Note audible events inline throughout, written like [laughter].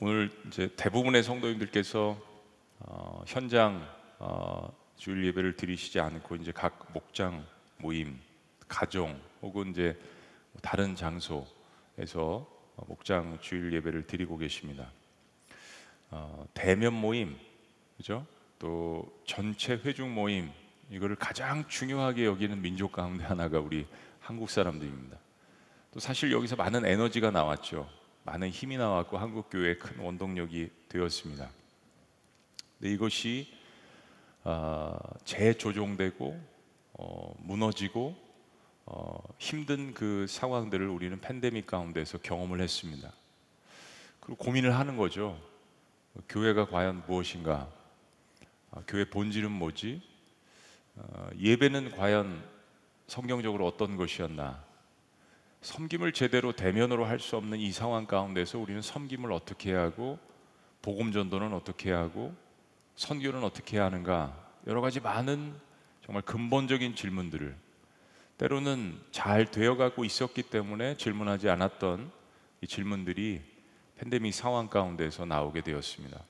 오늘 이제 대부분의 성도님들께서 어, 현장 어, 주일 예배를 드리시지 않고 이제 각 목장 모임, 가정 혹은 이제 다른 장소에서 목장 주일 예배를 드리고 계십니다. 어, 대면 모임, 그죠? 또 전체 회중 모임 이거를 가장 중요하게 여기는 민족 가운데 하나가 우리 한국 사람들입니다. 또 사실 여기서 많은 에너지가 나왔죠. 많은 힘이 나왔고 한국 교회의 큰 원동력이 되었습니다. 근데 이것이 어, 재조종되고 어, 무너지고 어, 힘든 그 상황들을 우리는 팬데믹 가운데서 경험을 했습니다. 그리고 고민을 하는 거죠. 교회가 과연 무엇인가? 아, 교회 본질은 뭐지? 어, 예배는 과연 성경적으로 어떤 것이었나? 섬김을 제대로 대면으로 할 수 없는 이 상황 가운데서 우리는 섬김을 어떻게 해야 하고 복음 전도는 어떻게 해야 하고 선교는 어떻게 해야 하는가 여러 가지 많은 정말 근본적인 질문들을 때로는 잘 되어가고 있었기 때문에 질문하지 않았던 이 질문들이 팬데믹 상황 가운데서 나오게 되었습니다.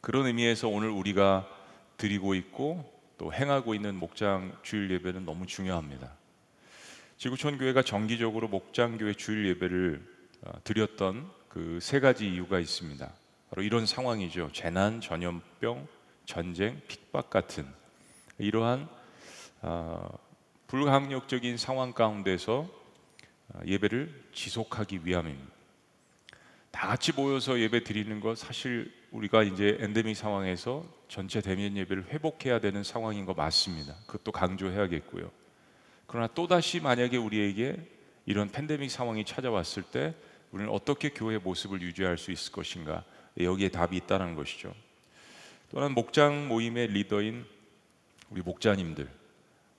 그런 의미에서 오늘 우리가 드리고 있고 또 행하고 있는 목장 주일 예배는 너무 중요합니다. 지구촌 교회가 정기적으로 목장 교회 주일 예배를 어, 드렸던 그 세 가지 이유가 있습니다. 바로 이런 상황이죠. 재난, 전염병, 전쟁, 핍박 같은 이러한 어, 불가항력적인 상황 가운데서 어, 예배를 지속하기 위함입니다. 다 같이 모여서 예배 드리는 것 사실 우리가 이제 엔데믹 상황에서 전체 대면 예배를 회복해야 되는 상황인 거 맞습니다. 그것도 강조해야겠고요. 그러나 또다시 만약에 우리에게 이런 팬데믹 상황이 찾아왔을 때 우리는 어떻게 교회의 모습을 유지할 수 있을 것인가? 여기에 답이 있다는 것이죠. 또한 목장 모임의 리더인 우리 목자님들,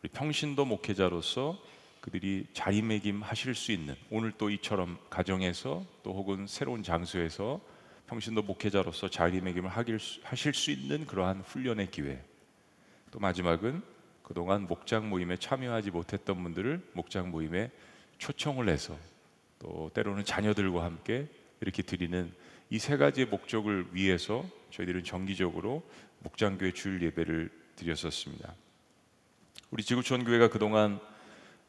우리 평신도 목회자로서 그들이 자리매김 하실 수 있는 오늘 또 이처럼 가정에서 또 혹은 새로운 장소에서 평신도 목회자로서 자리매김을 하실 수 있는 그러한 훈련의 기회. 또 마지막은 그동안 목장 모임에 참여하지 못했던 분들을 목장 모임에 초청을 해서 또 때로는 자녀들과 함께 이렇게 드리는 이 세 가지의 목적을 위해서 저희들은 정기적으로 목장교회 주일 예배를 드렸었습니다. 우리 지구촌 교회가 그동안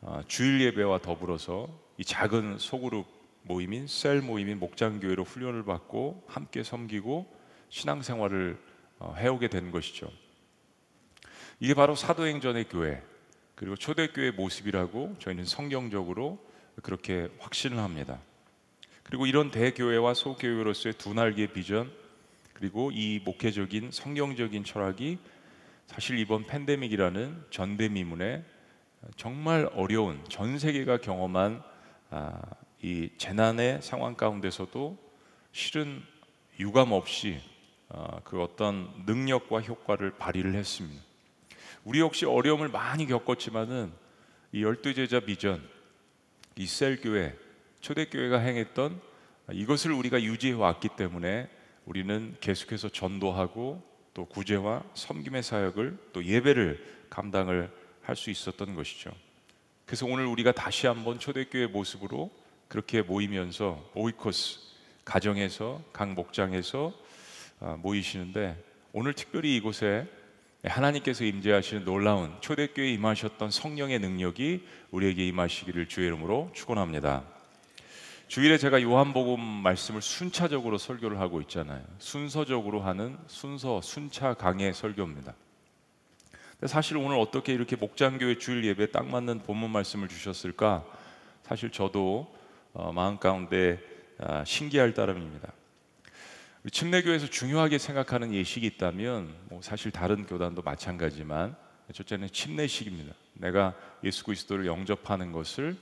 아, 주일 예배와 더불어서 이 작은 소그룹 모임인 셀 모임인 목장 교회로 훈련을 받고 함께 섬기고 신앙생활을 어, 해오게 된 것이죠. 이게 바로 사도행전의 교회 그리고 초대교회 모습이라고 저희는 성경적으로 그렇게 확신을 합니다. 그리고 이런 대교회와 소교회로서의 두 날개의 비전 그리고 이 목회적인 성경적인 철학이 사실 이번 팬데믹이라는 전대미문에 정말 어려운 전 세계가 경험한 아, 이 재난의 상황 가운데서도 실은 유감 없이 아, 그 어떤 능력과 효과를 발휘를 했습니다. 우리 역시 어려움을 많이 겪었지만은 이 열두 제자 비전, 이셀 교회, 초대 교회가 행했던 이것을 우리가 유지해 왔기 때문에 우리는 계속해서 전도하고 또 구제와 섬김의 사역을 또 예배를 감당을 할 수 있었던 것이죠. 그래서 오늘 우리가 다시 한번 초대교회 모습으로 그렇게 모이면서 오이코스 가정에서 각 목장에서 아, 모이시는데 오늘 특별히 이곳에 하나님께서 임재하시는 놀라운 초대교회에 임하셨던 성령의 능력이 우리에게 임하시기를 주의 이름으로 축원합니다. 주일에 제가 요한복음 말씀을 순차적으로 설교를 하고 있잖아요. 순서적으로 하는 순서 순차 강의 설교입니다. 사실 오늘 어떻게 이렇게 목장교회 주일 예배에 딱 맞는 본문 말씀을 주셨을까? 사실 저도 어, 마음 가운데 아, 신기할 따름입니다. 침례교에서 중요하게 생각하는 예식이 있다면 뭐 사실 다른 교단도 마찬가지지만 첫째는 침례식입니다. 내가 예수 그리스도를 영접하는 것을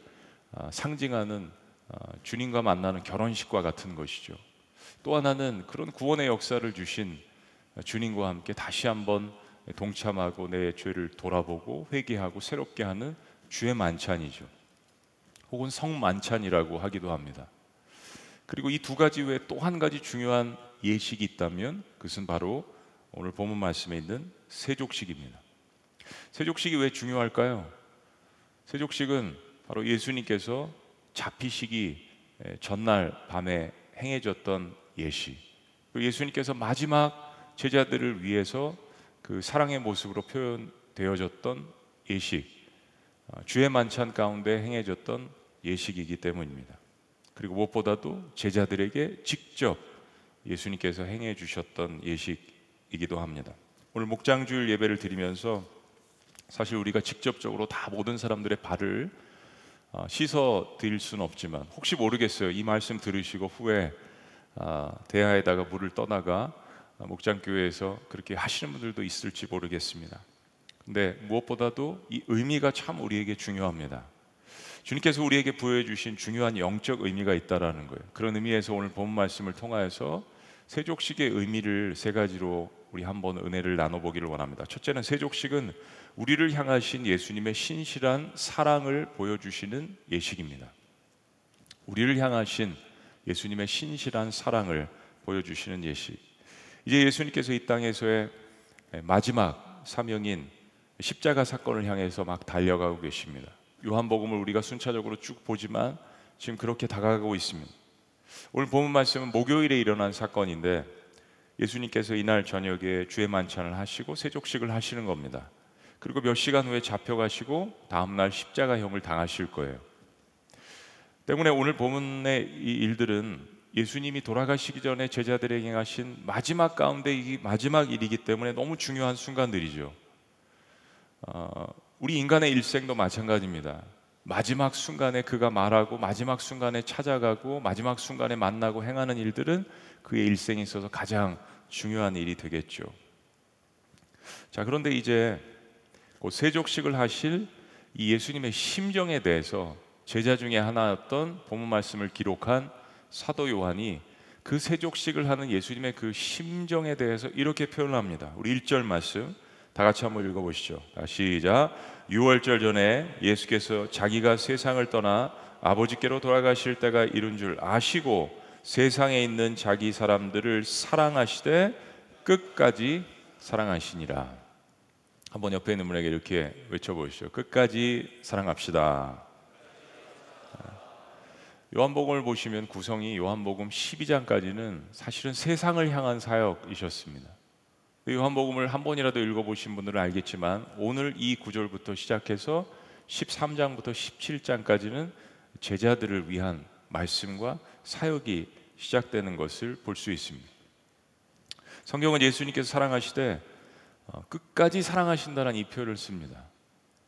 아, 상징하는 아, 주님과 만나는 결혼식과 같은 것이죠. 또 하나는 그런 구원의 역사를 주신 주님과 함께 다시 한번 동참하고 내 죄를 돌아보고 회개하고 새롭게 하는 주의 만찬이죠. 혹은 성 만찬이라고 하기도 합니다. 그리고 이 두 가지 외에 또 한 가지 중요한 예식이 있다면 그것은 바로 오늘 본문 말씀에 있는 세족식입니다. 세족식이 왜 중요할까요? 세족식은 바로 예수님께서 잡히시기 전날 밤에 행해졌던 예시. 예수님께서 마지막 제자들을 위해서 그 사랑의 모습으로 표현되어졌던 예식, 어, 주의 만찬 가운데 행해졌던 예식이기 때문입니다. 그리고 무엇보다도 제자들에게 직접 예수님께서 행해 주셨던 예식이기도 합니다. 오늘 목장주일 예배를 드리면서 사실 우리가 직접적으로 다 모든 사람들의 발을 어, 씻어 드릴 수는 없지만 혹시 모르겠어요. 이 말씀 들으시고 후에 아, 대하에다가 물을 떠나가 목장교회에서 그렇게 하시는 분들도 있을지 모르겠습니다. 근데 무엇보다도 이 의미가 참 우리에게 중요합니다. 주님께서 우리에게 부여해 주신 중요한 영적 의미가 있다라는 거예요. 그런 의미에서 오늘 본 말씀을 통하여서 세족식의 의미를 세 가지로 우리 한번 은혜를 나눠 보기를 원합니다. 첫째는 세족식은 우리를 향하신 예수님의 신실한 사랑을 보여주시는 예식입니다. 우리를 향하신 예수님의 신실한 사랑을 보여주시는 예식. 이제 예수님께서 이 땅에서의 마지막 사명인 십자가 사건을 향해서 막 달려가고 계십니다. 요한복음을 우리가 순차적으로 쭉 보지만 지금 그렇게 다가가고 있습니다. 오늘 본문 말씀은 목요일에 일어난 사건인데 예수님께서 이날 저녁에 주의 만찬을 하시고 세족식을 하시는 겁니다. 그리고 몇 시간 후에 잡혀가시고 다음날 십자가형을 당하실 거예요. 때문에 오늘 본문의 이 일들은 예수님이 돌아가시기 전에 제자들에게 행하신 마지막 가운데 이 마지막 일이기 때문에 너무 중요한 순간들이죠. 어, 우리 인간의 일생도 마찬가지입니다. 마지막 순간에 그가 말하고 마지막 순간에 찾아가고 마지막 순간에 만나고 행하는 일들은 그의 일생에 있어서 가장 중요한 일이 되겠죠. 자, 그런데 이제 곧 세족식을 하실 이 예수님의 심정에 대해서 제자 중에 하나였던 본문 말씀을 기록한 사도 요한이 그 세족식을 하는 예수님의 그 심정에 대해서 이렇게 표현합니다. 우리 1절 말씀 다 같이 한번 읽어 보시죠. 시작. 6월절 전에 예수께서 자기가 세상을 떠나 아버지께로 돌아가실 때가 이른 줄 아시고 세상에 있는 자기 사람들을 사랑하시되 끝까지 사랑하시니라. 한번 옆에 있는 분에게 이렇게 외쳐보시죠. 끝까지 사랑합시다. 요한복음을 보시면 구성이 요한복음 12장까지는 사실은 세상을 향한 사역이셨습니다. 요한복음을 한 번이라도 읽어보신 분들은 알겠지만 오늘 이 구절부터 시작해서 13장부터 17장까지는 제자들을 위한 말씀과 사역이 시작되는 것을 볼 수 있습니다. 성경은 예수님께서 사랑하시되 어, 끝까지 사랑하신다는 이 표현을 씁니다.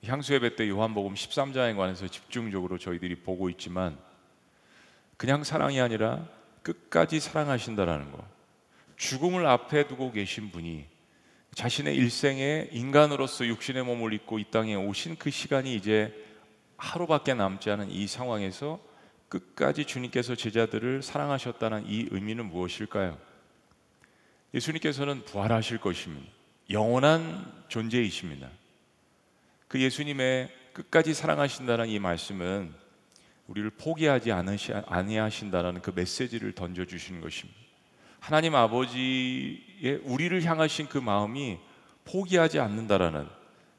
향수 예배 때 요한복음 13장에 관해서 집중적으로 저희들이 보고 있지만 그냥 사랑이 아니라 끝까지 사랑하신다라는 거. 죽음을 앞에 두고 계신 분이 자신의 일생에 인간으로서 육신의 몸을 입고 이 땅에 오신 그 시간이 이제 하루밖에 남지 않은 이 상황에서 끝까지 주님께서 제자들을 사랑하셨다는 이 의미는 무엇일까요? 예수님께서는 부활하실 것입니다. 영원한 존재이십니다. 그 예수님의 끝까지 사랑하신다는 이 말씀은 우리를 포기하지 아니하신다라는 그 메시지를 던져 주시는 것입니다. 하나님 아버지의 우리를 향하신 그 마음이 포기하지 않는다라는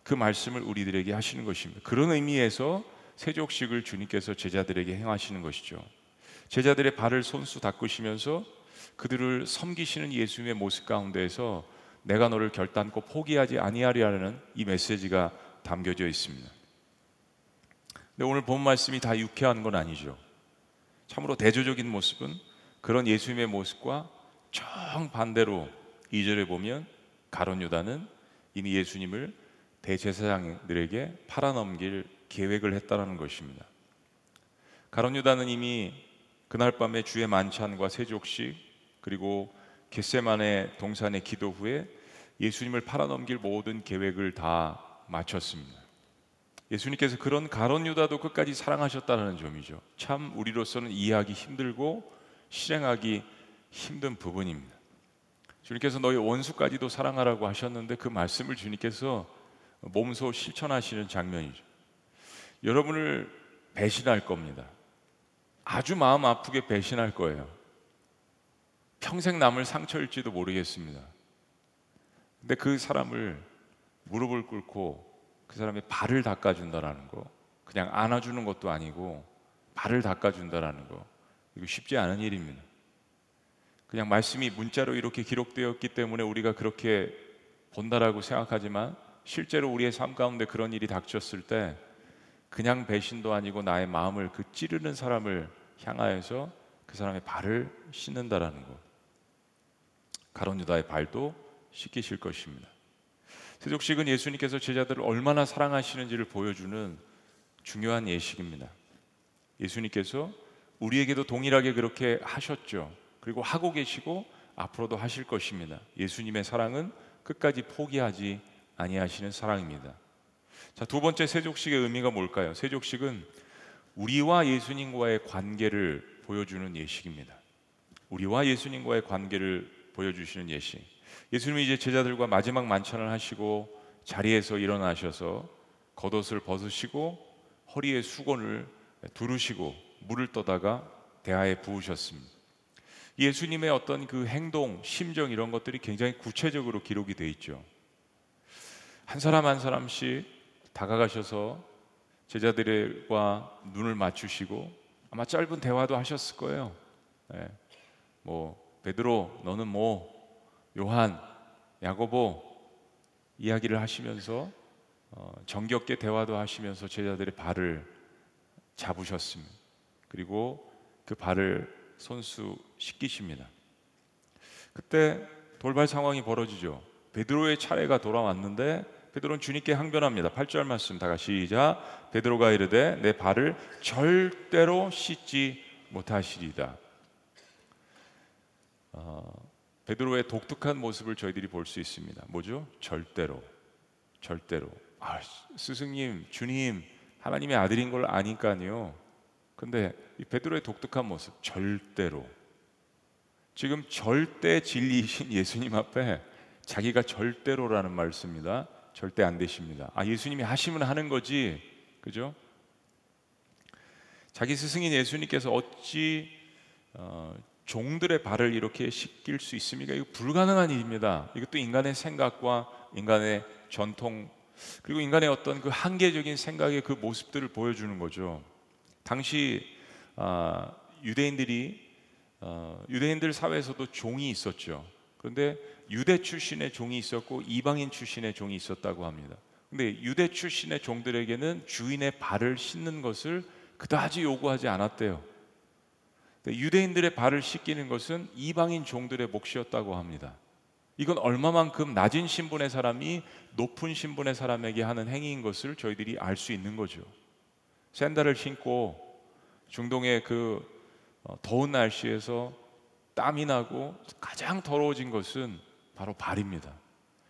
그 말씀을 우리들에게 하시는 것입니다. 그런 의미에서 세족식을 주님께서 제자들에게 행하시는 것이죠. 제자들의 발을 손수 닦으시면서 그들을 섬기시는 예수님의 모습 가운데에서 내가 너를 결단코 포기하지 아니하리라는 이 메시지가 담겨져 있습니다. 근데 오늘 본 말씀이 다 유쾌한 건 아니죠. 참으로 대조적인 모습은 그런 예수님의 모습과 정반대로 2절에 보면 가론 유다는 이미 예수님을 대제사장들에게 팔아넘길 계획을 했다라는 것입니다. 가론 유다는 이미 그날 밤에 주의 만찬과 세족식 그리고 겟세만의 동산의 기도 후에 예수님을 팔아넘길 모든 계획을 다 마쳤습니다. 예수님께서 그런 가론 유다도 끝까지 사랑하셨다는 점이죠. 참 우리로서는 이해하기 힘들고 실행하기 힘든 부분입니다. 주님께서 너희 원수까지도 사랑하라고 하셨는데 그 말씀을 주님께서 몸소 실천하시는 장면이죠. 여러분을 배신할 겁니다. 아주 마음 아프게 배신할 거예요. 평생 남을 상처일지도 모르겠습니다. 근데 그 사람을 무릎을 꿇고 그 사람의 발을 닦아준다라는 거, 그냥 안아주는 것도 아니고 발을 닦아준다라는 거, 이거 쉽지 않은 일입니다. 그냥 말씀이 문자로 이렇게 기록되었기 때문에 우리가 그렇게 본다라고 생각하지만 실제로 우리의 삶 가운데 그런 일이 닥쳤을 때 그냥 배신도 아니고 나의 마음을 그 찌르는 사람을 향하여서 그 사람의 발을 씻는다라는 것. 가론 유다의 발도 씻기실 것입니다. 세족식은 예수님께서 제자들을 얼마나 사랑하시는지를 보여주는 중요한 예식입니다. 예수님께서 우리에게도 동일하게 그렇게 하셨죠. 그리고 하고 계시고 앞으로도 하실 것입니다. 예수님의 사랑은 끝까지 포기하지 아니하시는 사랑입니다. 자, 두 번째 세족식의 의미가 뭘까요? 세족식은 우리와 예수님과의 관계를 보여주는 예식입니다. 우리와 예수님과의 관계를 보여주시는 예식. 예수님이 이제 제자들과 마지막 만찬을 하시고 자리에서 일어나셔서 겉옷을 벗으시고 허리에 수건을 두르시고 물을 떠다가 대하에 부으셨습니다. 예수님의 어떤 그 행동, 심정 이런 것들이 굉장히 구체적으로 기록이 돼 있죠. 한 사람 한 사람씩 다가가셔서 제자들과 눈을 맞추시고 아마 짧은 대화도 하셨을 거예요. 네. 뭐 베드로 너는 뭐 요한, 야고보 이야기를 하시면서 어, 정겹게 대화도 하시면서 제자들의 발을 잡으셨습니다. 그리고 그 발을 손수 씻기십니다. 그때 돌발 상황이 벌어지죠. 베드로의 차례가 돌아왔는데 베드로는 주님께 항변합니다. 8절 말씀 다 같이 시작. 베드로가 이르되 내 발을 절대로 씻지 못하시리다. 어, 베드로의 독특한 모습을 저희들이 볼 수 있습니다. 뭐죠? 절대로, 절대로. 아, 스승님, 주님, 하나님의 아들인 걸 아니까요. 근데 이 베드로의 독특한 모습, 절대로. 지금 절대 진리이신 예수님 앞에 자기가 절대로라는 말 씁니다. 절대 안 되십니다. 아, 예수님이 하시면 하는 거지. 그죠? 자기 스승인 예수님께서 어찌 어, 종들의 발을 이렇게 씻길 수 있습니까? 이거 불가능한 일입니다. 이것도 인간의 생각과 인간의 전통 그리고 인간의 어떤 그 한계적인 생각의 그 모습들을 보여주는 거죠. 당시 아, 유대인들이 어, 유대인들 사회에서도 종이 있었죠. 그런데 유대 출신의 종이 있었고 이방인 출신의 종이 있었다고 합니다. 근데 유대 출신의 종들에게는 주인의 발을 씻는 것을 그다지 요구하지 않았대요. 유대인들의 발을 씻기는 것은 이방인 종들의 몫이었다고 합니다. 이건 얼마만큼 낮은 신분의 사람이 높은 신분의 사람에게 하는 행위인 것을 저희들이 알 수 있는 거죠. 샌들을 신고 중동의 그 어, 더운 날씨에서 땀이 나고 가장 더러워진 것은 바로 발입니다.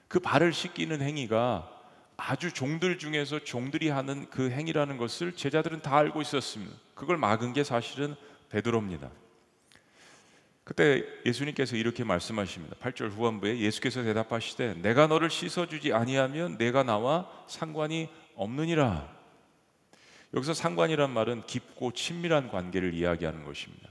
그 발을 씻기는 행위가 아주 종들 중에서 종들이 하는 그 행위라는 것을 제자들은 다 알고 있었습니다. 그걸 막은 게 사실은 베드로입니다. 그때 예수님께서 이렇게 말씀하십니다. 8절 후반부에 예수께서 대답하시되 내가 너를 씻어 주지 아니하면 내가 나와 상관이 없느니라. 여기서 상관이란 말은 깊고 친밀한 관계를 이야기하는 것입니다.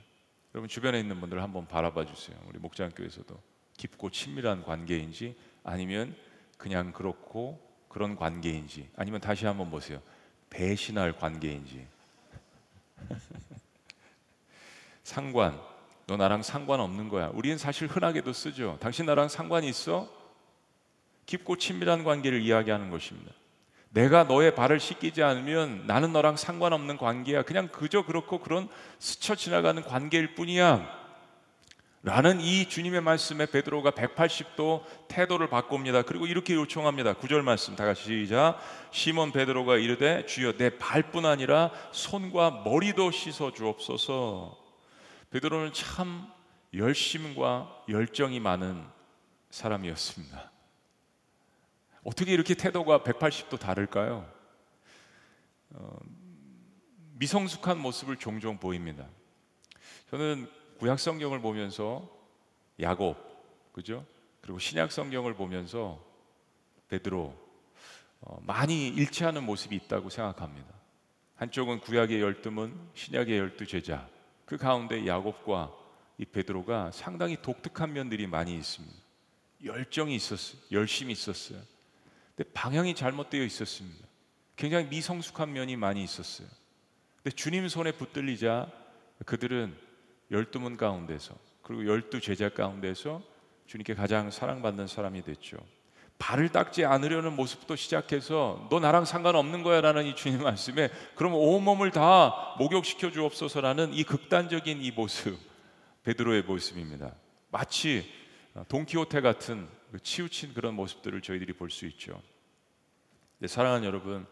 여러분 주변에 있는 분들 한번 바라봐 주세요. 우리 목장교에서도 깊고 친밀한 관계인지 아니면 그냥 그렇고 그런 관계인지 아니면 다시 한번 보세요. 배신할 관계인지 [laughs] 상관. 너 나랑 상관없는 거야. 우리는 사실 흔하게도 쓰죠. 당신 나랑 상관이 있어? 깊고 친밀한 관계를 이야기하는 것입니다. 내가 너의 발을 씻기지 않으면 나는 너랑 상관없는 관계야. 그냥 그저 그렇고 그런 스쳐 지나가는 관계일 뿐이야. 라는 이 주님의 말씀에 베드로가 180도 태도를 바꿉니다. 그리고 이렇게 요청합니다. 구절 말씀 다 같이 시작. 시몬 베드로가 이르되 주여 내 발뿐 아니라 손과 머리도 씻어 주옵소서. 베드로는 참 열심과 열정이 많은 사람이었습니다. 어떻게 이렇게 태도가 180도 다를까요? 어, 미성숙한 모습을 종종 보입니다. 저는 구약 성경을 보면서 야곱, 그죠? 그리고 신약 성경을 보면서 베드로 어, 많이 일치하는 모습이 있다고 생각합니다. 한쪽은 구약의 열두문, 신약의 열두 제자, 그 가운데 야곱과 이 베드로가 상당히 독특한 면들이 많이 있습니다. 열정이 있었어요. 열심이 있었어요. 근데 방향이 잘못되어 있었습니다. 굉장히 미성숙한 면이 많이 있었어요. 근데 주님 손에 붙들리자 그들은 열두 문 가운데서 그리고 열두 제자 가운데서 주님께 가장 사랑받는 사람이 됐죠. 발을 닦지 않으려는 모습부터 시작해서 너 나랑 상관없는 거야라는 이 주님 말씀에 그럼 온몸을 다 목욕시켜 주옵소서라는 이 극단적인 이 모습 베드로의 모습입니다. 마치 동키호테 같은 그 치우친 그런 모습들을 저희들이 볼 수 있죠. 네, 사랑하는 여러분,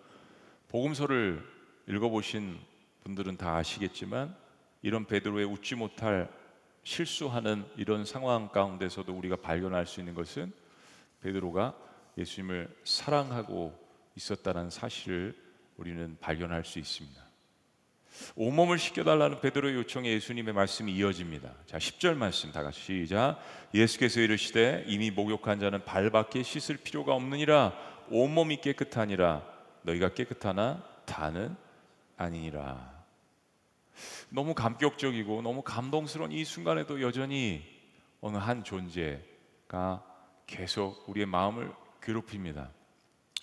복음서를 읽어보신 분들은 다 아시겠지만 이런 베드로의 웃지 못할 실수하는 이런 상황 가운데서도 우리가 발견할 수 있는 것은 베드로가 예수님을 사랑하고 있었다는 사실을 우리는 발견할 수 있습니다. 온몸을 씻겨달라는 베드로의 요청에 예수님의 말씀이 이어집니다. 자, 10절 말씀 다 같이 시작. 예수께서 이르시되 이미 목욕한 자는 발밖에 씻을 필요가 없느니라 온몸이 깨끗하니라 너희가 깨끗하나 다는 아니니라. 너무 감격적이고 너무 감동스러운 이 순간에도 여전히 어느 한 존재가 계속 우리의 마음을 괴롭힙니다.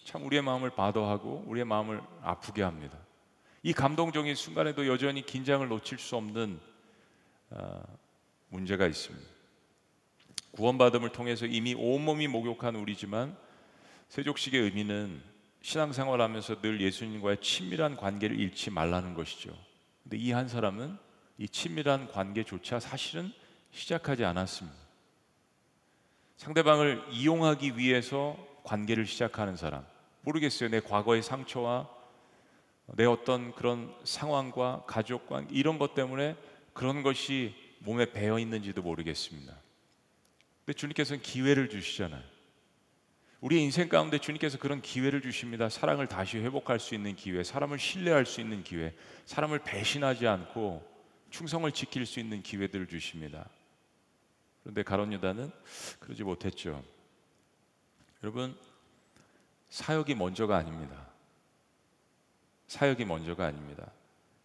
참 우리의 마음을 바더하고 우리의 마음을 아프게 합니다. 이 감동적인 순간에도 여전히 긴장을 놓칠 수 없는 어, 문제가 있습니다. 구원받음을 통해서 이미 온몸이 목욕한 우리지만 세족식의 의미는 신앙생활하면서 늘 예수님과의 친밀한 관계를 잃지 말라는 것이죠. 근데 이 한 사람은 이 친밀한 관계조차 사실은 시작하지 않았습니다. 상대방을 이용하기 위해서 관계를 시작하는 사람. 모르겠어요. 내 과거의 상처와 내 어떤 그런 상황과 가족과 이런 것 때문에 그런 것이 몸에 배어 있는지도 모르겠습니다. 근데 주님께서는 기회를 주시잖아요. 우리 인생 가운데 주님께서 그런 기회를 주십니다. 사랑을 다시 회복할 수 있는 기회, 사람을 신뢰할 수 있는 기회, 사람을 배신하지 않고 충성을 지킬 수 있는 기회들을 주십니다. 그런데 가론 유다는 그러지 못했죠. 여러분 사역이 먼저가 아닙니다. 사역이 먼저가 아닙니다.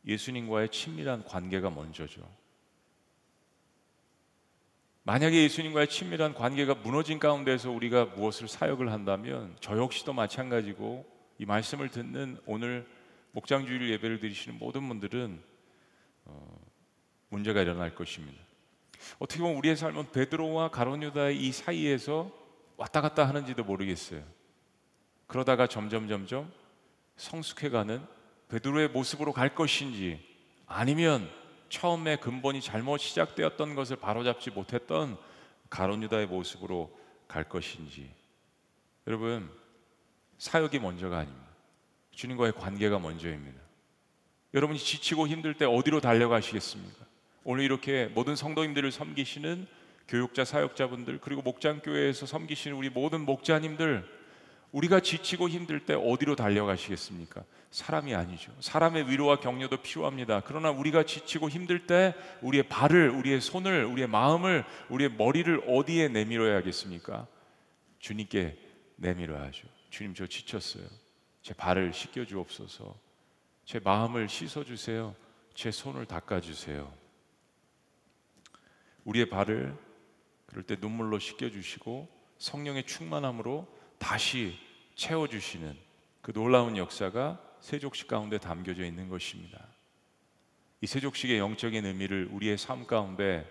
예수님과의 친밀한 관계가 먼저죠. 만약에 예수님과의 친밀한 관계가 무너진 가운데서 우리가 무엇을 사역을 한다면 저 역시도 마찬가지고 이 말씀을 듣는 오늘 목장주일 예배를 드리시는 모든 분들은 어, 문제가 일어날 것입니다. 어떻게 보면 우리의 삶은 베드로와 가론유다의 이 사이에서 왔다 갔다 하는지도 모르겠어요. 그러다가 점점 점점 성숙해가는 베드로의 모습으로 갈 것인지 아니면 처음에 근본이 잘못 시작되었던 것을 바로잡지 못했던 가론 유다의 모습으로 갈 것인지 여러분 사역이 먼저가 아닙니다. 주님과의 관계가 먼저입니다. 여러분이 지치고 힘들 때 어디로 달려가시겠습니까? 오늘 이렇게 모든 성도님들을 섬기시는 교육자 사역자분들 그리고 목장교회에서 섬기시는 우리 모든 목자님들 우리가 지치고 힘들 때 어디로 달려가시겠습니까? 사람이 아니죠. 사람의 위로와 격려도 필요합니다. 그러나 우리가 지치고 힘들 때 우리의 발을, 우리의 손을, 우리의 마음을, 우리의 머리를 어디에 내밀어야겠습니까? 주님께 내밀어야죠. 주님 저 지쳤어요. 제 발을 씻겨 주옵소서. 제 마음을 씻어 주세요. 제 손을 닦아 주세요. 우리의 발을 그럴 때 눈물로 씻겨 주시고 성령의 충만함으로 다시 채워 주시는 그 놀라운 역사가 세족식 가운데 담겨져 있는 것입니다. 이 세족식의 영적인 의미를 우리의 삶 가운데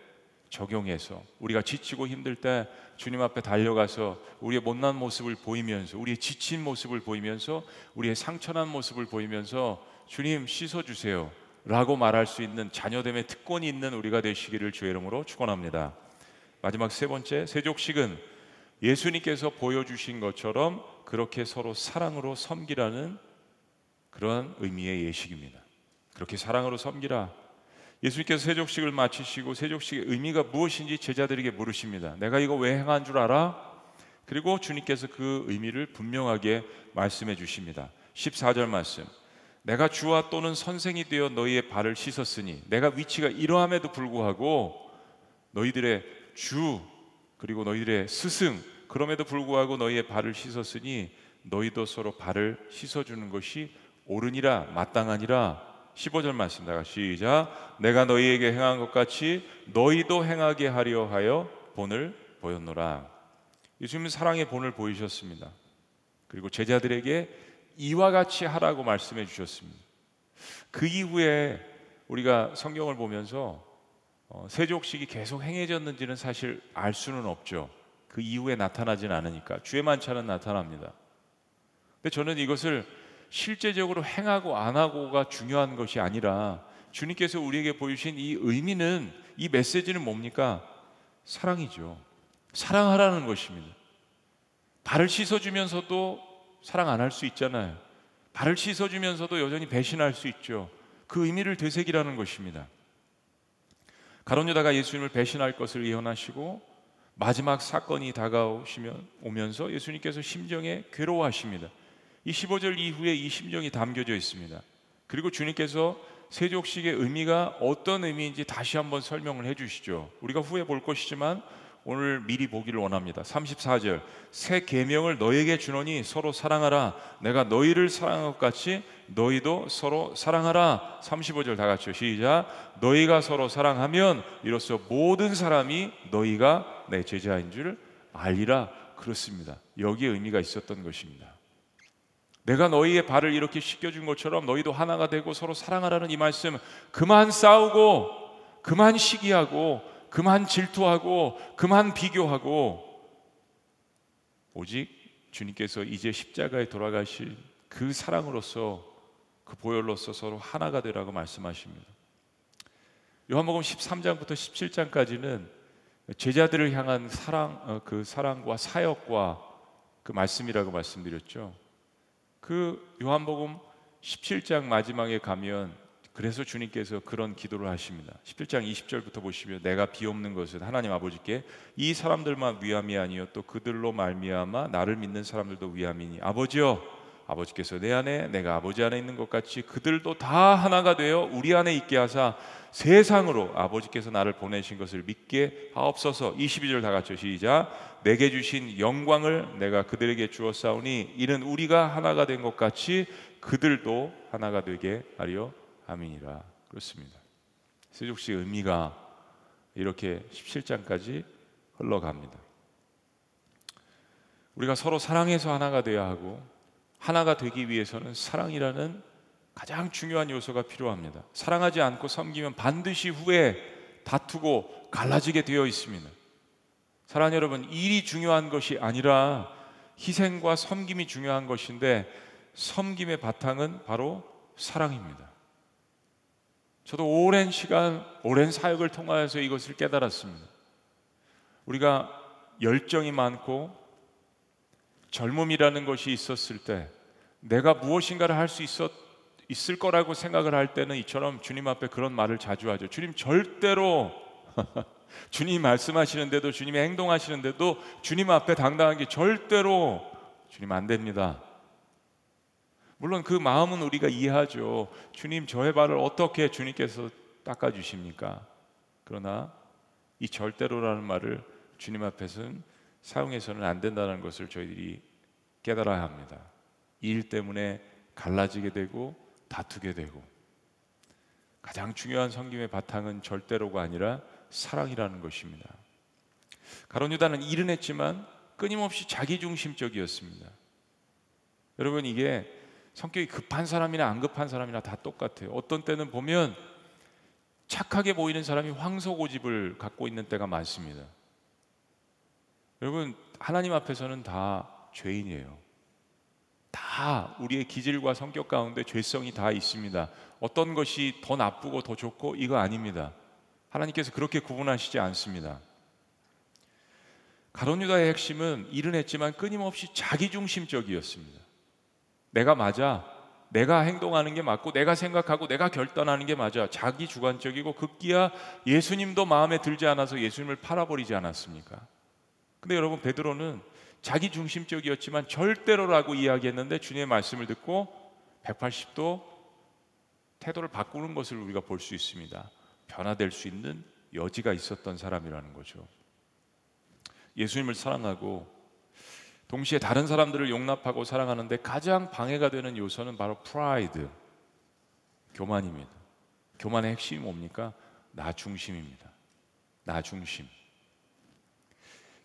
적용해서 우리가 지치고 힘들 때 주님 앞에 달려가서 우리의 못난 모습을 보이면서 우리의 지친 모습을 보이면서 우리의 상처난 모습을 보이면서 주님 씻어 주세요. 라고 말할 수 있는 자녀됨의 특권이 있는 우리가 되시기를 주의 이름으로 축원합니다. 마지막 세 번째 세족식은 예수님께서 보여주신 것처럼 그렇게 서로 사랑으로 섬기라는 그러한 의미의 예식입니다. 그렇게 사랑으로 섬기라. 예수님께서 세족식을 마치시고 세족식의 의미가 무엇인지 제자들에게 물으십니다. 내가 이거 왜 행한 줄 알아? 그리고 주님께서 그 의미를 분명하게 말씀해 주십니다. 14절 말씀. 내가 주와 또는 선생이 되어 너희의 발을 씻었으니 내가 위치가 이러함에도 불구하고 너희들의 주 그리고 너희들의 스승 그럼에도 불구하고 너희의 발을 씻었으니 너희도 서로 발을 씻어주는 것이 옳으니라 마땅하니라. 15절 말씀 다가 시작. 내가 너희에게 행한 것 같이 너희도 행하게 하려 하여 본을 보였노라. 예수님은 사랑의 본을 보이셨습니다. 그리고 제자들에게 이와 같이 하라고 말씀해 주셨습니다. 그 이후에 우리가 성경을 보면서 어, 세족식이 계속 행해졌는지는 사실 알 수는 없죠. 그 이후에 나타나진 않으니까 주의 만찬은 나타납니다. 근데 저는 이것을 실제적으로 행하고 안 하고가 중요한 것이 아니라 주님께서 우리에게 보여주신 이 의미는 이 메시지는 뭡니까? 사랑이죠. 사랑하라는 것입니다. 발을 씻어주면서도 사랑 안 할 수 있잖아요. 발을 씻어주면서도 여전히 배신할 수 있죠. 그 의미를 되새기라는 것입니다. 가론 유다가 예수님을 배신할 것을 예언하시고 마지막 사건이 다가오시면 오면서 예수님께서 심정에 괴로워하십니다. 이 15절 이후에 이 심정이 담겨져 있습니다. 그리고 주님께서 세족식의 의미가 어떤 의미인지 다시 한번 설명을 해 주시죠. 우리가 후에 볼 것이지만 오늘 미리 보기를 원합니다. 34절 새 계명을 너에게 주노니 서로 사랑하라. 내가 너희를 사랑한 것 같이 너희도 서로 사랑하라. 35절 다 같이요. 시작. 너희가 서로 사랑하면 이로써 모든 사람이 너희가 내 제자인 줄 알리라. 그렇습니다. 여기에 의미가 있었던 것입니다. 내가 너희의 발을 이렇게 씻겨준 것처럼 너희도 하나가 되고 서로 사랑하라는 이 말씀 그만 싸우고 그만 시기하고 그만 질투하고 그만 비교하고 오직 주님께서 이제 십자가에 돌아가실 그 사랑으로서 그 보혈로서 서로 하나가 되라고 말씀하십니다. 요한복음 13장부터 17장까지는 제자들을 향한 사랑 어, 그 사랑과 사역과 그 말씀이라고 말씀드렸죠. 그 요한복음 17장 마지막에 가면 그래서 주님께서 그런 기도를 하십니다. 17장 20절부터 보시면 내가 비옵는 것은 하나님 아버지께 이 사람들만 위함이 아니요 또 그들로 말미암아 나를 믿는 사람들도 위함이니 아버지여 아버지께서 내 안에 내가 아버지 안에 있는 것 같이 그들도 다 하나가 되어 우리 안에 있게 하사 세상으로 아버지께서 나를 보내신 것을 믿게 하옵소서. 22절 다 같이 시작. 내게 주신 영광을 내가 그들에게 주었사오니 이는 우리가 하나가 된 것 같이 그들도 하나가 되게 하려 아멘이라 그렇습니다. 세족시 의미가 이렇게 17장까지 흘러갑니다. 우리가 서로 사랑해서 하나가 되어야 하고 하나가 되기 위해서는 사랑이라는 가장 중요한 요소가 필요합니다. 사랑하지 않고 섬기면 반드시 후에 다투고 갈라지게 되어 있습니다. 사랑 여러분, 일이 중요한 것이 아니라 희생과 섬김이 중요한 것인데 섬김의 바탕은 바로 사랑입니다. 저도 오랜 시간, 오랜 사역을 통하여서 이것을 깨달았습니다. 우리가 열정이 많고 젊음이라는 것이 있었을 때 내가 무엇인가를 할 수 있었 있을 거라고 생각을 할 때는 이처럼 주님 앞에 그런 말을 자주 하죠. 주님 절대로 [laughs] 주님 말씀하시는데도 주님이 행동하시는데도 주님 앞에 당당한 게 절대로 주님 안 됩니다. 물론 그 마음은 우리가 이해하죠. 주님 저의 발을 어떻게 주님께서 닦아 주십니까? 그러나 이 절대로라는 말을 주님 앞에서는 사용해서는 안 된다는 것을 저희들이 깨달아야 합니다. 일 때문에 갈라지게 되고 다투게 되고 가장 중요한 성김의 바탕은 절대로가 아니라 사랑이라는 것입니다. 가론 유다는 일은 했지만 끊임없이 자기 중심적이었습니다. 여러분 이게 성격이 급한 사람이나 안 급한 사람이나 다 똑같아요. 어떤 때는 보면 착하게 보이는 사람이 황소고집을 갖고 있는 때가 많습니다. 여러분 하나님 앞에서는 다 죄인이에요. 다 우리의 기질과 성격 가운데 죄성이 다 있습니다. 어떤 것이 더 나쁘고 더 좋고 이거 아닙니다. 하나님께서 그렇게 구분하시지 않습니다. 가론 유다의 핵심은 일은 했지만 끊임없이 자기 중심적이었습니다. 내가 맞아. 내가 행동하는 게 맞고 내가 생각하고 내가 결단하는 게 맞아. 자기 주관적이고 급기야 예수님도 마음에 들지 않아서 예수님을 팔아버리지 않았습니까? 근데 여러분 베드로는 자기 중심적이었지만 절대로라고 이야기했는데 주님의 말씀을 듣고 180도 태도를 바꾸는 것을 우리가 볼 수 있습니다. 변화될 수 있는 여지가 있었던 사람이라는 거죠. 예수님을 사랑하고 동시에 다른 사람들을 용납하고 사랑하는데 가장 방해가 되는 요소는 바로 프라이드, 교만입니다. 교만의 핵심이 뭡니까? 나 중심입니다. 나 중심.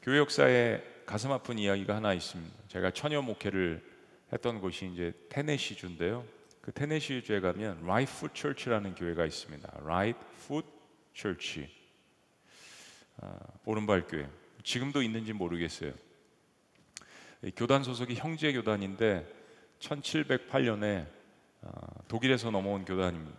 교회 역사에 가슴 아픈 이야기가 하나 있습니다. 제가 처녀 목회를 했던 곳이 이제 테네시 주인데요. 그 테네시 주에 가면 Right Foot Church라는 교회가 있습니다. Right Foot Church. 아, 오른발 교회 지금도 있는지 모르겠어요. 교단 소속이 형제 교단인데 1708년에 아, 독일에서 넘어온 교단입니다.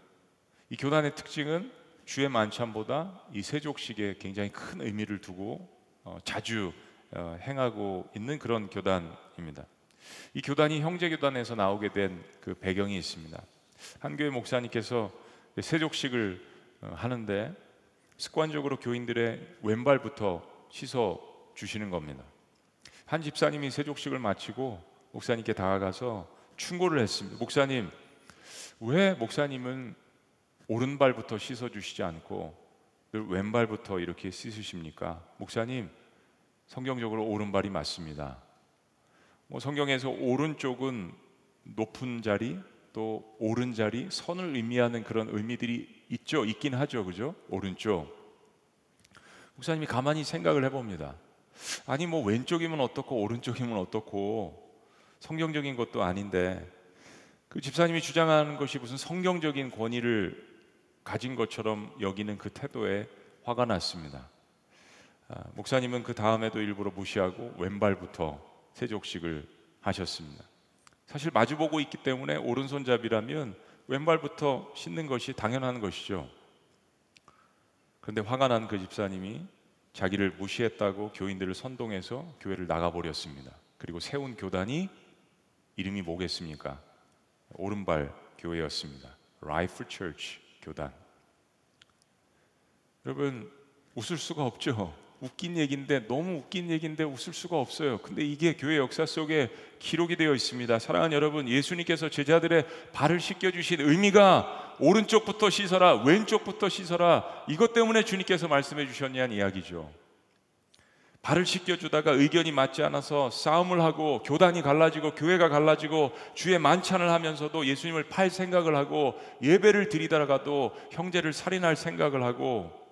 이 교단의 특징은 주의 만찬보다 이 세족식에 굉장히 큰 의미를 두고 어, 자주 어, 행하고 있는 그런 교단입니다. 이 교단이 형제 교단에서 나오게 된 그 배경이 있습니다. 한 교회 목사님께서 세족식을 어, 하는데 습관적으로 교인들의 왼발부터 씻어 주시는 겁니다. 한 집사님이 세족식을 마치고 목사님께 다가가서 충고를 했습니다. 목사님, 왜 목사님은 오른발부터 씻어 주시지 않고 왼발부터 이렇게 씻으십니까? 목사님, 성경적으로 오른발이 맞습니다. 뭐 성경에서 오른쪽은 높은 자리 또 오른 자리 선을 의미하는 그런 의미들이 있죠 있긴 하죠 그죠 오른쪽 목사님이 가만히 생각을 해 봅니다 아니 뭐 왼쪽이면 어떻고 오른쪽이면 어떻고 성경적인 것도 아닌데 그 집사님이 주장하는 것이 무슨 성경적인 권위를 가진 것처럼 여기는 그 태도에 화가 났습니다 아, 목사님은 그 다음에도 일부러 무시하고 왼발부터 세족식을 하셨습니다. 사실 마주보고 있기 때문에 오른손잡이라면 왼발부터 씻는 것이 당연한 것이죠. 그런데 화가 난 그 집사님이 자기를 무시했다고 교인들을 선동해서 교회를 나가버렸습니다. 그리고 세운 교단이 이름이 뭐겠습니까? 오른발 교회였습니다. Right Foot Church 교단. 여러분 웃을 수가 없죠. 웃긴 얘기인데 너무 웃긴 얘기인데 웃을 수가 없어요. 근데 이게 교회 역사 속에 기록이 되어 있습니다. 사랑하는 여러분, 예수님께서 제자들의 발을 씻겨 주신 의미가 오른쪽부터 씻어라, 왼쪽부터 씻어라. 이것 때문에 주님께서 말씀해 주셨냐는 이야기죠. 발을 씻겨주다가 의견이 맞지 않아서 싸움을 하고 교단이 갈라지고 교회가 갈라지고 주의 만찬을 하면서도 예수님을 팔 생각을 하고 예배를 드리다가도 형제를 살인할 생각을 하고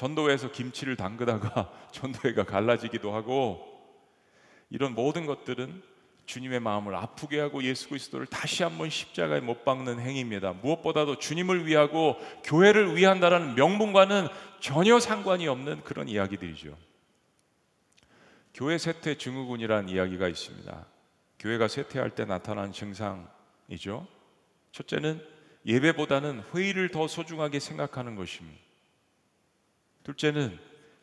전도회에서 김치를 담그다가 [laughs] 전도회가 갈라지기도 하고 이런 모든 것들은 주님의 마음을 아프게 하고 예수 그리스도를 다시 한번 십자가에 못 박는 행위입니다. 무엇보다도 주님을 위하고 교회를 위한다라는 명분과는 전혀 상관이 없는 그런 이야기들이죠. 교회 세퇴 증후군이라는 이야기가 있습니다. 교회가 쇠퇴할 때 나타나는 증상이죠. 첫째는 예배보다는 회의를 더 소중하게 생각하는 것입니다. 둘째는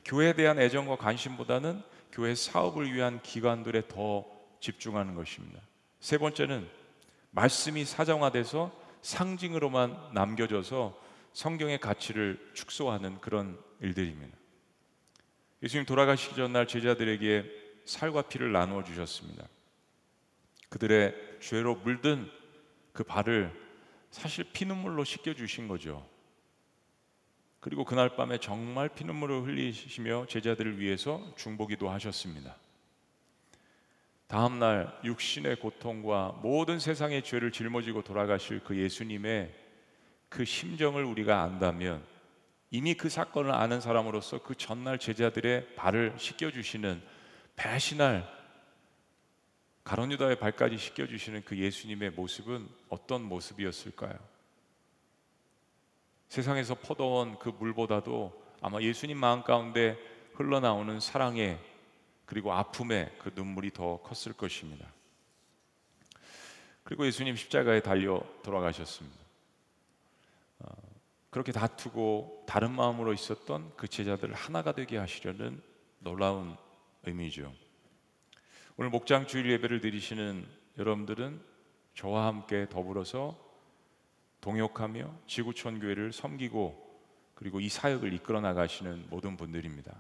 교회에 대한 애정과 관심보다는 교회 사업을 위한 기관들에 더 집중하는 것입니다. 세 번째는 말씀이 사정화돼서 상징으로만 남겨져서 성경의 가치를 축소하는 그런 일들입니다. 예수님 돌아가시기 전날 제자들에게 살과 피를 나누어 주셨습니다. 그들의 죄로 물든 그 발을 사실 피눈물로 씻겨 주신 거죠. 그리고 그날 밤에 정말 피눈물을 흘리시며 제자들을 위해서 중보기도 하셨습니다. 다음 날 육신의 고통과 모든 세상의 죄를 짊어지고 돌아가실 그 예수님의 그 심정을 우리가 안다면 이미 그 사건을 아는 사람으로서 그 전날 제자들의 발을 씻겨 주시는 배신할 가론 유다의 발까지 씻겨 주시는 그 예수님의 모습은 어떤 모습이었을까요? 세상에서 퍼져온 그 물보다도 아마 예수님 마음 가운데 흘러나오는 사랑의 그리고 아픔의 그 눈물이 더 컸을 것입니다. 그리고 예수님 십자가에 달려 돌아가셨습니다. 어, 그렇게 다투고 다른 마음으로 있었던 그 제자들을 하나가 되게 하시려는 놀라운 의미죠. 오늘 목장 주일 예배를 드리시는 여러분들은 저와 함께 더불어서 동역하며 지구촌 교회를 섬기고 그리고 이 사역을 이끌어 나가시는 모든 분들입니다.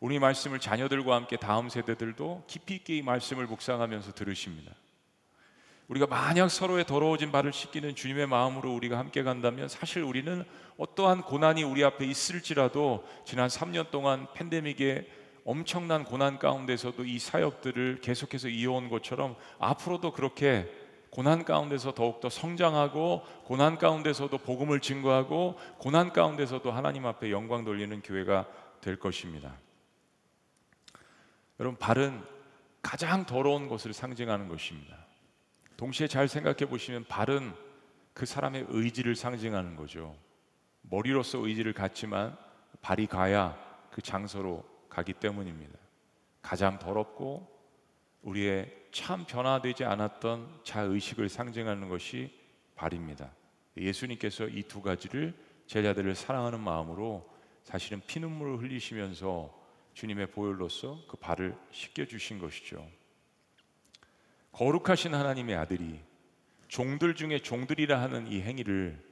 우리 말씀을 자녀들과 함께 다음 세대들도 깊이 있게 이 말씀을 묵상하면서 들으십니다. 우리가 만약 서로의 더러워진 발을 씻기는 주님의 마음으로 우리가 함께 간다면 사실 우리는 어떠한 고난이 우리 앞에 있을지라도 지난 3년 동안 팬데믹의 엄청난 고난 가운데서도 이 사역들을 계속해서 이어온 것처럼 앞으로도 그렇게 고난 가운데서 더욱더 성장하고 고난 가운데서도 복음을 증거하고 고난 가운데서도 하나님 앞에 영광 돌리는 교회가 될 것입니다. 여러분 발은 가장 더러운 것을 상징하는 것입니다. 동시에 잘 생각해 보시면 발은 그 사람의 의지를 상징하는 거죠. 머리로서 의지를 갖지만 발이 가야 그 장소로 가기 때문입니다. 가장 더럽고 우리의 참 변화되지 않았던 자의식을 상징하는 것이 발입니다. 예수님께서 이 두 가지를 제자들을 사랑하는 마음으로 사실은 피눈물을 흘리시면서 주님의 보혈로서 그 발을 씻겨 주신 것이죠. 거룩하신 하나님의 아들이 종들 중에 종들이라 하는 이 행위를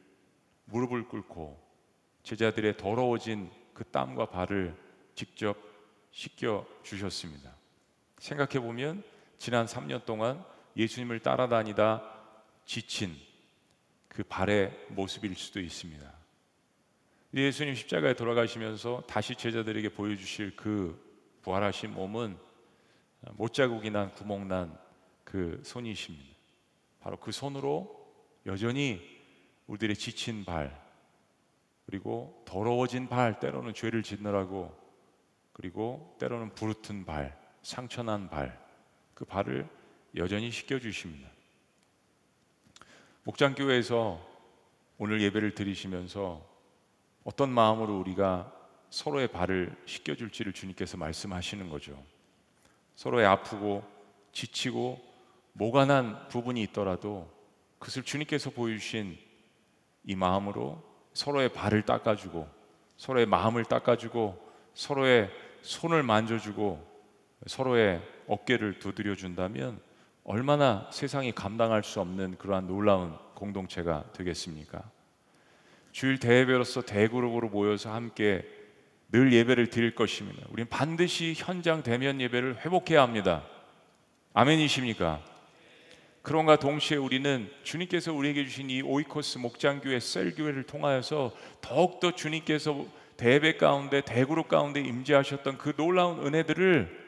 무릎을 꿇고 제자들의 더러워진 그 땀과 발을 직접 씻겨 주셨습니다. 생각해 보면 지난 3년 동안 예수님을 따라다니다 지친 그 발의 모습일 수도 있습니다. 예수님 십자가에 돌아가시면서 다시 제자들에게 보여주실 그 부활하신 몸은 못자국이 난 구멍 난 그 손이십니다. 바로 그 손으로 여전히 우리들의 지친 발 그리고 더러워진 발 때로는 죄를 짓느라고 그리고 때로는 부르튼 발 상처난 발 그 발을 여전히 씻겨 주십니다. 목장교회에서 오늘 예배를 드리시면서 어떤 마음으로 우리가 서로의 발을 씻겨 줄지를 주님께서 말씀하시는 거죠. 서로의 아프고 지치고 모가 난 부분이 있더라도 그것을 주님께서 보여주신 이 마음으로 서로의 발을 닦아주고 서로의 마음을 닦아주고 서로의 손을 만져주고 서로의 어깨를 두드려 준다면 얼마나 세상이 감당할 수 없는 그러한 놀라운 공동체가 되겠습니까? 주일 대회로서 대그룹으로 모여서 함께 늘 예배를 드릴 것입니다. 우리는 반드시 현장 대면 예배를 회복해야 합니다. 아멘이십니까? 그런가 동시에 우리는 주님께서 우리에게 주신 이 오이코스 목장교회 셀교회를 통하여서 더욱더 주님께서 대배 가운데 대그룹 가운데 임재하셨던 그 놀라운 은혜들을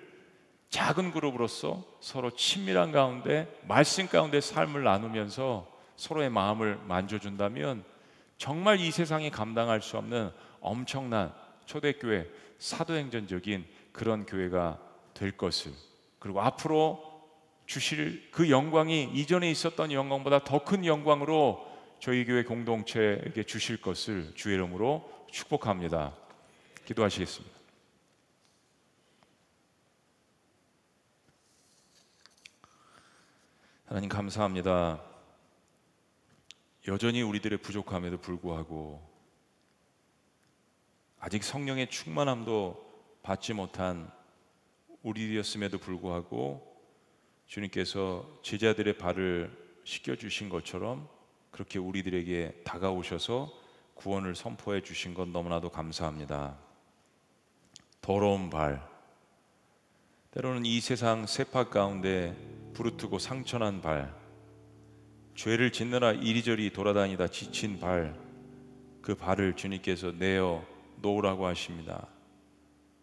작은 그룹으로서 서로 친밀한 가운데 말씀 가운데 삶을 나누면서 서로의 마음을 만져준다면 정말 이 세상이 감당할 수 없는 엄청난 초대교회 사도행전적인 그런 교회가 될 것을 그리고 앞으로 주실 그 영광이 이전에 있었던 영광보다 더 큰 영광으로 저희 교회 공동체에게 주실 것을 주의 이름으로 축복합니다. 기도하시겠습니다. 하나님 감사합니다. 여전히 우리들의 부족함에도 불구하고 아직 성령의 충만함도 받지 못한 우리였음에도 불구하고 주님께서 제자들의 발을 씻겨 주신 것처럼 그렇게 우리들에게 다가오셔서 구원을 선포해 주신 건 너무나도 감사합니다. 더러운 발, 때로는 이 세상 세파 가운데 부르트고 상처난 발, 죄를 짓느라 이리저리 돌아다니다 지친 발, 그 발을 주님께서 내어 놓으라고 하십니다.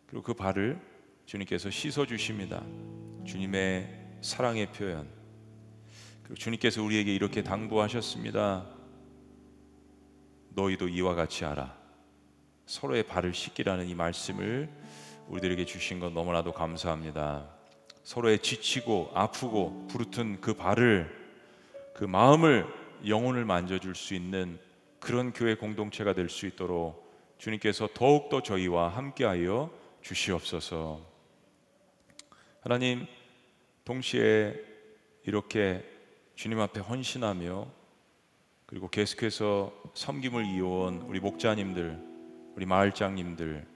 그리고 그 발을 주님께서 씻어 주십니다. 주님의 사랑의 표현. 그리고 주님께서 우리에게 이렇게 당부하셨습니다. 너희도 이와 같이 하라. 서로의 발을 씻기라는 이 말씀을 우리들에게 주신 건 너무나도 감사합니다. 서로의 지치고 아프고 부르튼 그 발을 그 마음을 영혼을 만져줄 수 있는 그런 교회 공동체가 될 수 있도록 주님께서 더욱더 저희와 함께하여 주시옵소서. 하나님 동시에 이렇게 주님 앞에 헌신하며 그리고 계속해서 섬김을 이어온 우리 목자님들, 우리 마을장님들,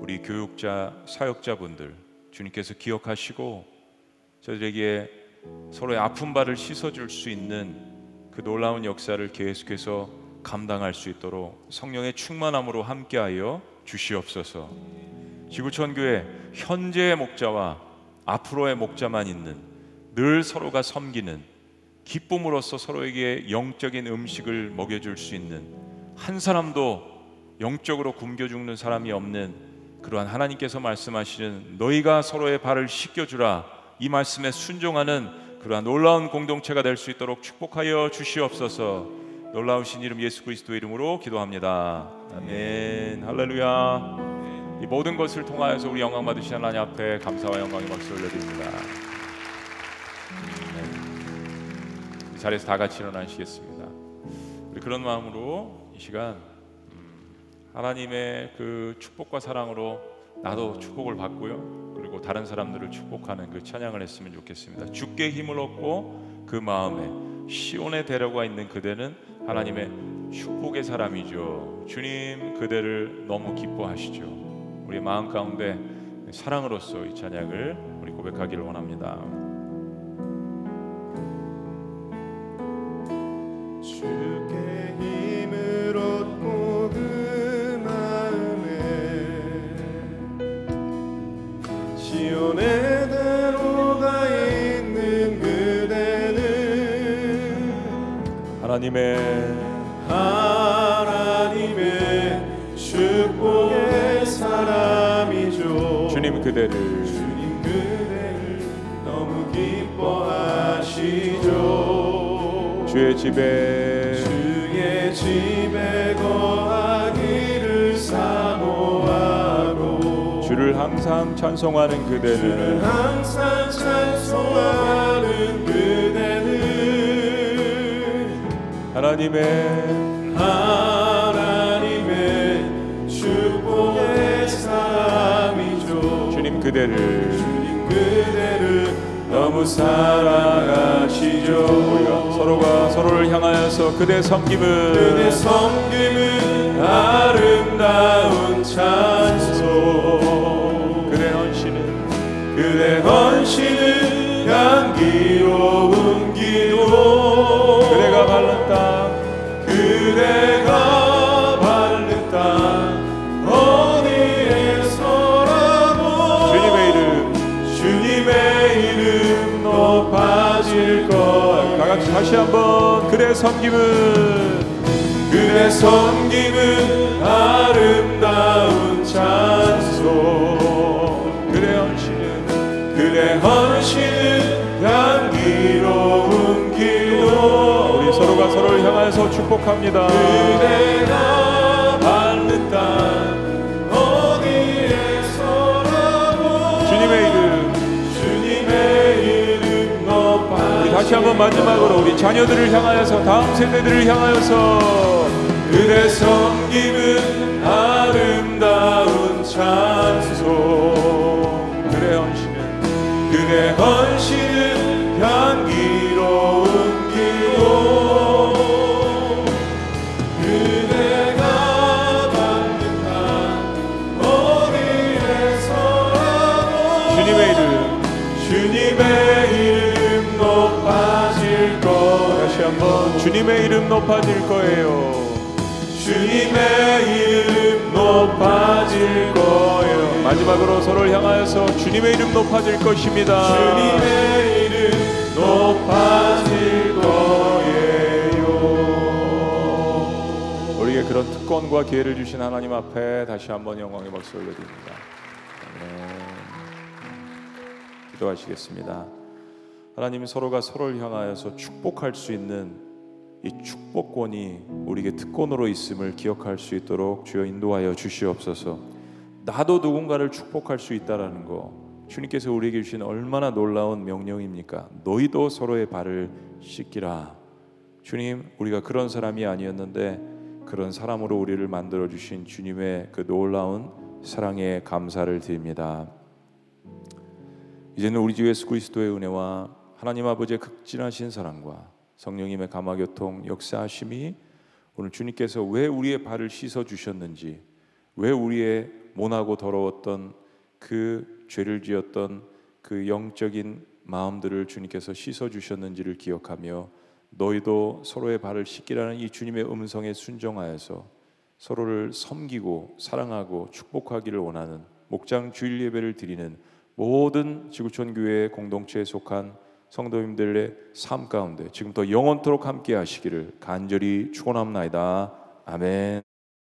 우리 교육자, 사역자분들 주님께서 기억하시고 저들에게 서로의 아픈 발을 씻어줄 수 있는 그 놀라운 역사를 계속해서 감당할 수 있도록 성령의 충만함으로 함께하여 주시옵소서. 지구촌 교회 현재의 목자와 앞으로의 목자만 있는 늘 서로가 섬기는 기쁨으로써 서로에게 영적인 음식을 먹여줄 수 있는 한 사람도 영적으로 굶겨 죽는 사람이 없는 그러한 하나님께서 말씀하시는 너희가 서로의 발을 씻겨주라. 이 말씀에 순종하는 그러한 놀라운 공동체가 될 수 있도록 축복하여 주시옵소서. 놀라우신 이름 예수 그리스도 이름으로 기도합니다. 아멘. 할렐루야. 이 모든 것을 통하여서 우리 영광 받으시 하나님 앞에 감사와 영광의 박수 올려드립니다. 네. 이 자리에서 다 같이 일어나시겠습니다. 우리 그런 마음으로 이 시간 하나님의 그 축복과 사랑으로 나도 축복을 받고요. 그리고 다른 사람들을 축복하는 그 찬양을 했으면 좋겠습니다. 주께 힘을 얻고 그 마음에 시온에 데려가 있는 그대는 하나님의 축복의 사람이죠. 주님 그대를 너무 기뻐하시죠. 우리 마음 가운데 사랑으로서 이 찬양을 우리 고백하기를 원합니다. 주께 하나님의 하나님의 축복의 사람이죠. 주님 그대를 주님 그대를 너무 기뻐하시죠. 주의 집에 주의 집에 거하기를 사모하고 주를 항상 찬송하는 주를 그대는 항상 찬송하 하나님의 하나님의 축복의 사람이죠. 주님 그대를 주님 그대를 너무 사랑하시죠. 우리가 서로가 서로를 향하여서 그대 섬김을 그대 섬김은 아름다운 찬송. 그대 헌신은 그대 헌신은 향기로운 기도. 그대가 밟는 땅 그대가 밟는 땅 어디에서라도 주님의 이름. 주님의 이름 높아질 것다 같이 다시 한번 그대 섬김은 그대 섬김은 아름다운 찬송 축복합니다. 주님의 이름. 주님의 이름 다시 한번 마지막으로 우리 자녀들을 향하여서 다음 세대들을 향하여서. 그대 섬김은 아름다운 찬송. 그대 헌신은 그대 헌신은 이름 높아질 거예요. 주님의 이름 높아질 거예요. 마지막으로 서로를 향하여서 주님의 이름 높아질 것입니다. 주님의 이름 높아질 거예요. 우리에게 그런 특권과 기회를 주신 하나님 앞에 다시 한번 영광의 박수 올려드립니다. 기도하시겠습니다. 하나님 서로가 서로를 향하여서 축복할 수 있는 이 축복권이 우리에게 특권으로 있음을 기억할 수 있도록 주여 인도하여 주시옵소서. 나도 누군가를 축복할 수 있다라는 거 주님께서 우리에게 주신 얼마나 놀라운 명령입니까? 너희도 서로의 발을 씻기라. 주님, 우리가 그런 사람이 아니었는데 그런 사람으로 우리를 만들어 주신 주님의 그 놀라운 사랑에 감사를 드립니다. 이제는 우리 주 예수 그리스도의 은혜와 하나님 아버지의 극진하신 사랑과 성령님의 감화교통 역사하심이 오늘 주님께서 왜 우리의 발을 씻어 주셨는지 왜 우리의 모나고 더러웠던 그 죄를 지었던 그 영적인 마음들을 주님께서 씻어 주셨는지를 기억하며 너희도 서로의 발을 씻기라는 이 주님의 음성에 순종하여서 서로를 섬기고 사랑하고 축복하기를 원하는 목장 주일 예배를 드리는 모든 지구촌 교회 공동체에 속한 성도님들의 삶 가운데 지금부터 영원토록 함께 하시기를 간절히 축원합니다. 아멘.